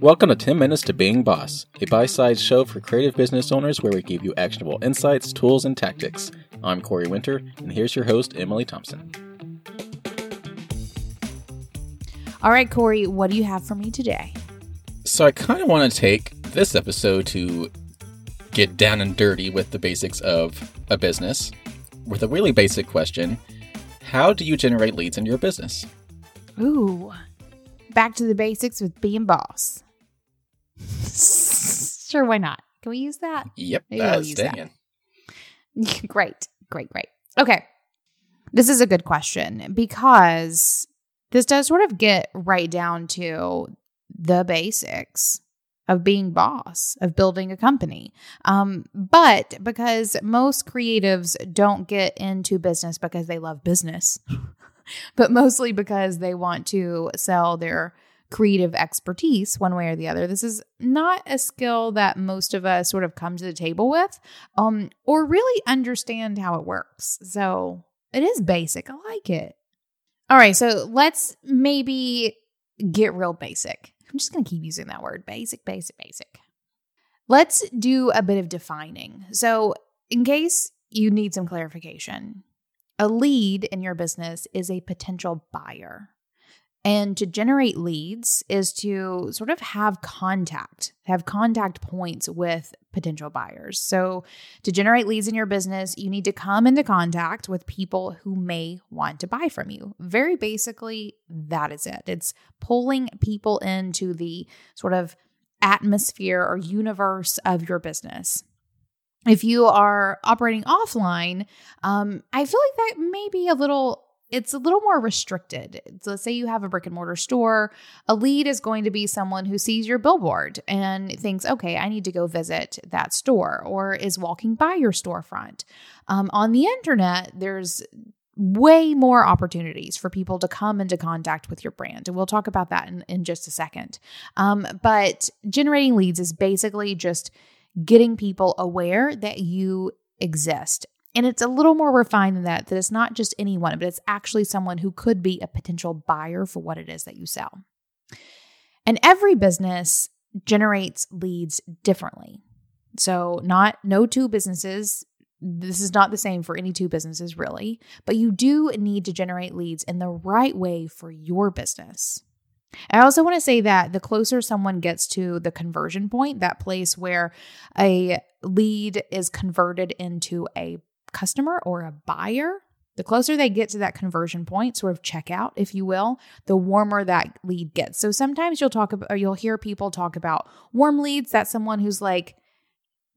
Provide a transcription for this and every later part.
Welcome to 10 Minutes to Being Boss, a bite sized show for creative business owners where we give you actionable insights, tools, and tactics. I'm Corey Winter, and here's your host, Emily Thompson. All right, Corey, what do you have for me today? So, I kind of want to take this episode to get down and dirty with the basics of a business with a really basic question How do you generate leads in your business? Ooh, back to the basics with being boss. Sure, why not? Can we use that? Yep, Maybe we'll that's use that. great, great, great. Okay. This is a good question because this does sort of get right down to the basics of being boss, of building a company. Um, but because most creatives don't get into business because they love business, but mostly because they want to sell their creative expertise one way or the other. This is not a skill that most of us sort of come to the table with um, or really understand how it works. So it is basic. I like it. All right, so let's maybe get real basic. I'm just going to keep using that word basic, basic, basic. Let's do a bit of defining. So, in case you need some clarification, a lead in your business is a potential buyer. And to generate leads is to sort of have contact, have contact points with potential buyers. So, to generate leads in your business, you need to come into contact with people who may want to buy from you. Very basically, that is it. It's pulling people into the sort of atmosphere or universe of your business. If you are operating offline, um, I feel like that may be a little it's a little more restricted. So let's say you have a brick and mortar store. A lead is going to be someone who sees your billboard and thinks, okay, I need to go visit that store, or is walking by your storefront. Um, on the internet, there's way more opportunities for people to come into contact with your brand. And we'll talk about that in, in just a second. Um, but generating leads is basically just getting people aware that you exist and it's a little more refined than that, that it's not just anyone, but it's actually someone who could be a potential buyer for what it is that you sell. And every business generates leads differently. So, not no two businesses, this is not the same for any two businesses really, but you do need to generate leads in the right way for your business. I also want to say that the closer someone gets to the conversion point, that place where a lead is converted into a customer or a buyer, the closer they get to that conversion point, sort of checkout, if you will, the warmer that lead gets. So sometimes you'll talk about, or you'll hear people talk about warm leads. That's someone who's like,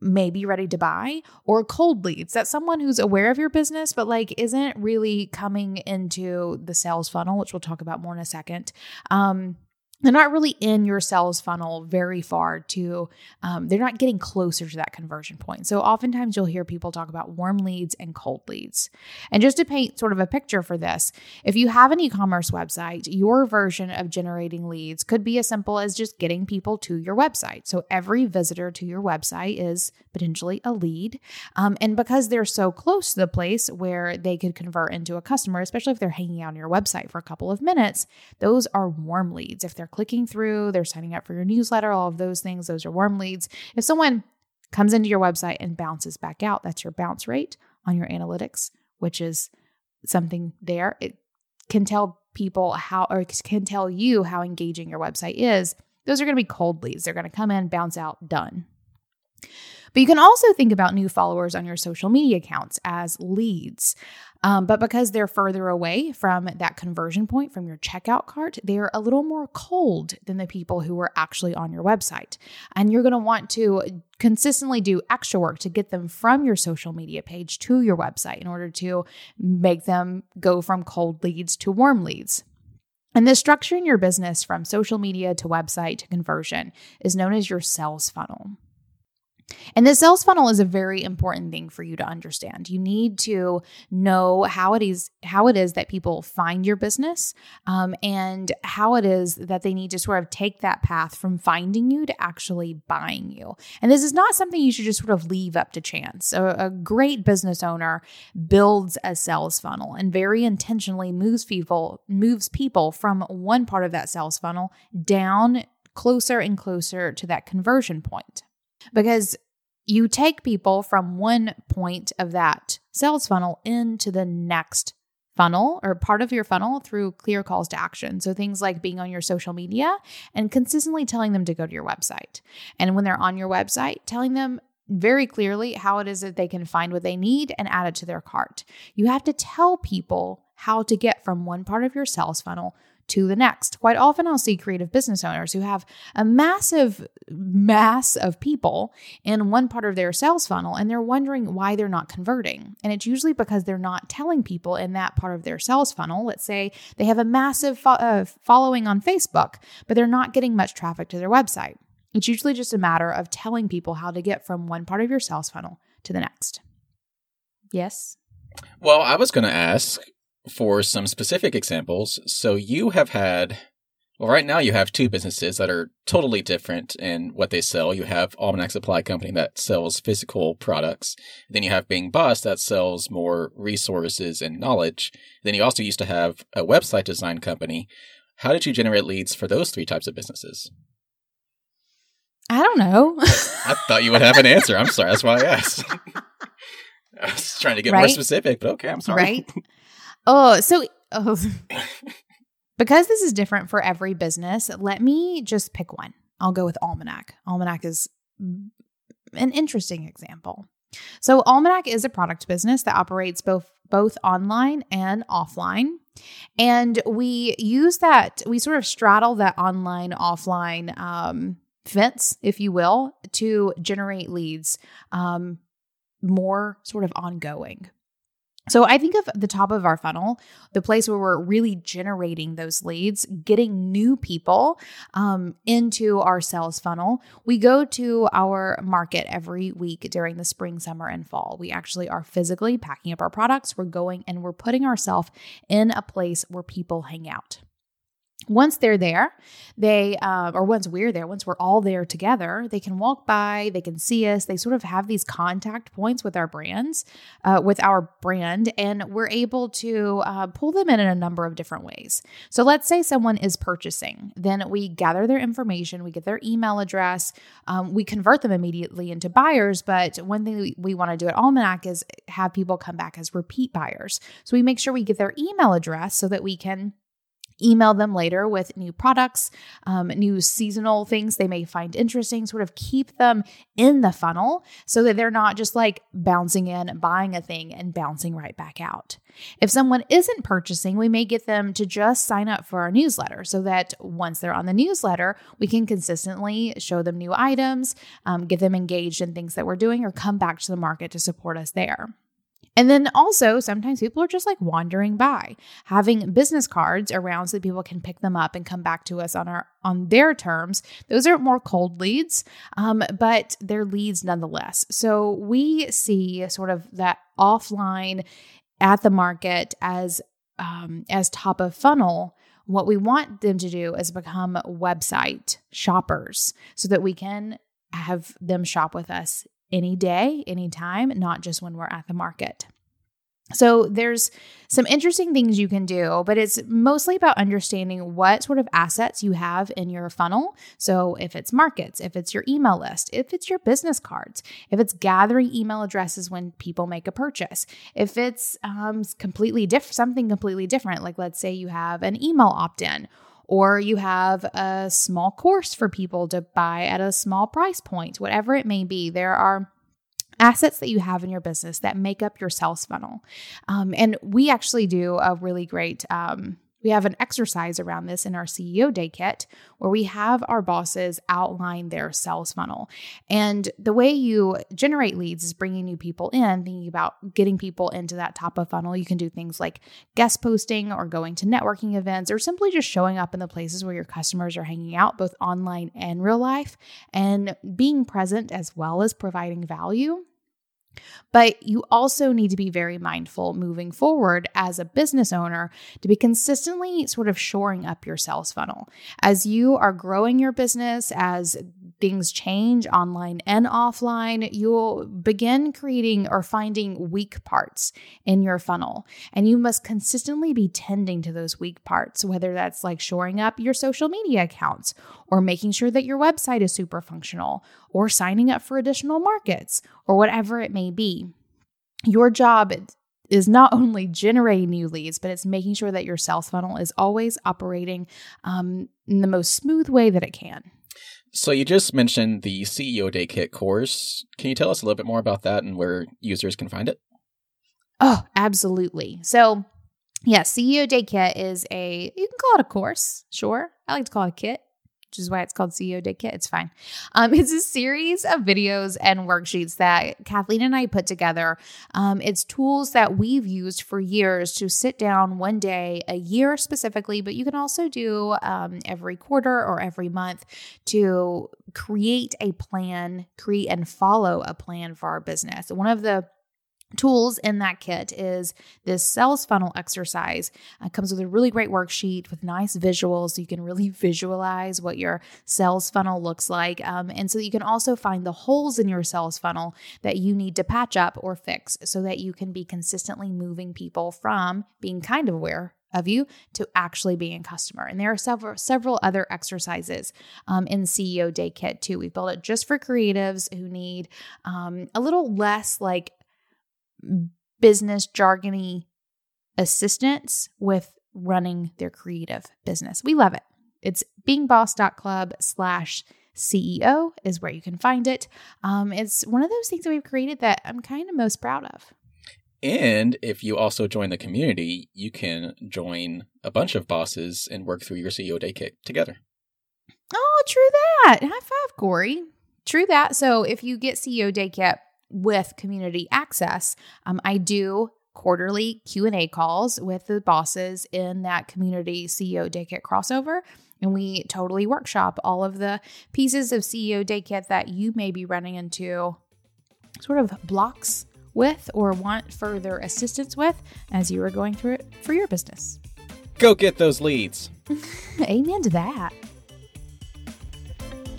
maybe ready to buy or cold leads that's someone who's aware of your business but like isn't really coming into the sales funnel which we'll talk about more in a second um they're not really in your sales funnel very far to um, they're not getting closer to that conversion point. So oftentimes you'll hear people talk about warm leads and cold leads. And just to paint sort of a picture for this if you have an e-commerce website your version of generating leads could be as simple as just getting people to your website. So every visitor to your website is potentially a lead. Um, and because they're so close to the place where they could convert into a customer especially if they're hanging out on your website for a couple of minutes those are warm leads. If they're clicking through, they're signing up for your newsletter, all of those things, those are warm leads. If someone comes into your website and bounces back out, that's your bounce rate on your analytics, which is something there. It can tell people how, or can tell you how engaging your website is. Those are going to be cold leads. They're going to come in, bounce out, done. But you can also think about new followers on your social media accounts as leads. Um, but because they're further away from that conversion point from your checkout cart, they're a little more cold than the people who are actually on your website. And you're going to want to consistently do extra work to get them from your social media page to your website in order to make them go from cold leads to warm leads. And the structuring your business from social media to website to conversion is known as your sales funnel. And the sales funnel is a very important thing for you to understand. You need to know how it is how it is that people find your business, um, and how it is that they need to sort of take that path from finding you to actually buying you. And this is not something you should just sort of leave up to chance. A, a great business owner builds a sales funnel and very intentionally moves people moves people from one part of that sales funnel down closer and closer to that conversion point. Because you take people from one point of that sales funnel into the next funnel or part of your funnel through clear calls to action. So things like being on your social media and consistently telling them to go to your website. And when they're on your website, telling them very clearly how it is that they can find what they need and add it to their cart. You have to tell people how to get from one part of your sales funnel to the next. Quite often, I'll see creative business owners who have a massive mass of people in one part of their sales funnel and they're wondering why they're not converting. And it's usually because they're not telling people in that part of their sales funnel. Let's say they have a massive fo- uh, following on Facebook, but they're not getting much traffic to their website. It's usually just a matter of telling people how to get from one part of your sales funnel to the next. Yes? Well, I was going to ask for some specific examples. So you have had, well, right now you have two businesses that are totally different in what they sell. You have Almanac Supply Company that sells physical products. Then you have Being Boss that sells more resources and knowledge. Then you also used to have a website design company. How did you generate leads for those three types of businesses? I don't know. I thought you would have an answer. I'm sorry. That's why I asked. I was trying to get right? more specific, but okay, I'm sorry. Right. Oh, so oh. because this is different for every business, let me just pick one. I'll go with Almanac. Almanac is an interesting example. So Almanac is a product business that operates both both online and offline. And we use that, we sort of straddle that online offline um, fence, if you will, to generate leads um, more sort of ongoing. So I think of the top of our funnel, the place where we're really generating those leads, getting new people um, into our sales funnel. We go to our market every week during the spring, summer, and fall. We actually are physically packing up our products. We're going and we're putting ourselves in a place where people hang out once they're there, they, uh, or once we're there, once we're all there together, they can walk by, they can see us. They sort of have these contact points with our brands, uh, with our brand, and we're able to uh, pull them in in a number of different ways. So let's say someone is purchasing, then we gather their information, we get their email address, um, we convert them immediately into buyers. But one thing we, we want to do at Almanac is have people come back as repeat buyers. So we make sure we get their email address so that we can email them later with new products, um, new seasonal things they may find interesting, sort of keep them in the funnel so that they're not just like bouncing in, buying a thing, and bouncing right back out. If someone isn't purchasing, we may get them to just sign up for our newsletter so that once they're on the newsletter, we can consistently show them new items, um, get them engaged in things that we're doing, or come back to the market to support us there. And then also, sometimes people are just like wandering by, having business cards around so that people can pick them up and come back to us on our on their terms. Those are more cold leads, um, but they're leads nonetheless. So we see sort of that offline at the market as um, as top of funnel. What we want them to do is become website shoppers so that we can have them shop with us any day, anytime, not just when we're at the market. So there's some interesting things you can do, but it's mostly about understanding what sort of assets you have in your funnel. So if it's markets, if it's your email list, if it's your business cards, if it's gathering email addresses when people make a purchase, if it's um, completely something completely different, like let's say you have an email opt-in or you have a small course for people to buy at a small price point, whatever it may be. There are assets that you have in your business that make up your sales funnel. Um, and we actually do a really great um, we have an exercise around this in our CEO Day kit where we have our bosses outline their sales funnel. And the way you generate leads is bringing new people in, thinking about getting people into that top of funnel. You can do things like guest posting or going to networking events or simply just showing up in the places where your customers are hanging out, both online and real life, and being present as well as providing value. But you also need to be very mindful moving forward as a business owner to be consistently sort of shoring up your sales funnel. As you are growing your business, as things change online and offline, you'll begin creating or finding weak parts in your funnel. And you must consistently be tending to those weak parts, whether that's like shoring up your social media accounts or making sure that your website is super functional or signing up for additional markets or whatever it may be. Your job is not only generating new leads, but it's making sure that your sales funnel is always operating um, in the most smooth way that it can. So you just mentioned the CEO Day Kit course. Can you tell us a little bit more about that and where users can find it? Oh, absolutely. So, yeah, CEO Day Kit is a you can call it a course, sure. I like to call it a kit which is why it's called CEO Day Kit. It's fine. Um, it's a series of videos and worksheets that Kathleen and I put together. Um, it's tools that we've used for years to sit down one day, a year specifically, but you can also do um, every quarter or every month to create a plan, create and follow a plan for our business. One of the tools in that kit is this sales funnel exercise. It comes with a really great worksheet with nice visuals so you can really visualize what your sales funnel looks like. Um, and so you can also find the holes in your sales funnel that you need to patch up or fix so that you can be consistently moving people from being kind of aware of you to actually being a customer. And there are several several other exercises um, in CEO Day Kit too. We built it just for creatives who need um, a little less like business jargony assistance with running their creative business. We love it. It's beingboss.club slash CEO is where you can find it. Um, it's one of those things that we've created that I'm kind of most proud of. And if you also join the community, you can join a bunch of bosses and work through your CEO Day Kit together. Oh, true that. High five, Corey. True that. So if you get CEO Day Kit, with community access, um, I do quarterly Q&A calls with the bosses in that community CEO Day Kit crossover and we totally workshop all of the pieces of CEO Day Kit that you may be running into sort of blocks with or want further assistance with as you are going through it for your business. Go get those leads. Amen to that.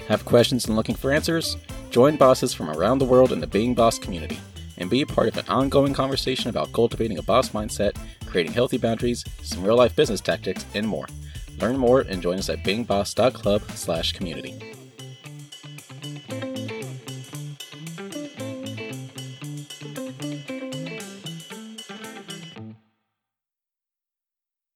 Have questions and looking for answers? Join bosses from around the world in the Being Boss community and be a part of an ongoing conversation about cultivating a boss mindset, creating healthy boundaries, some real life business tactics, and more. Learn more and join us at beingboss.club/community.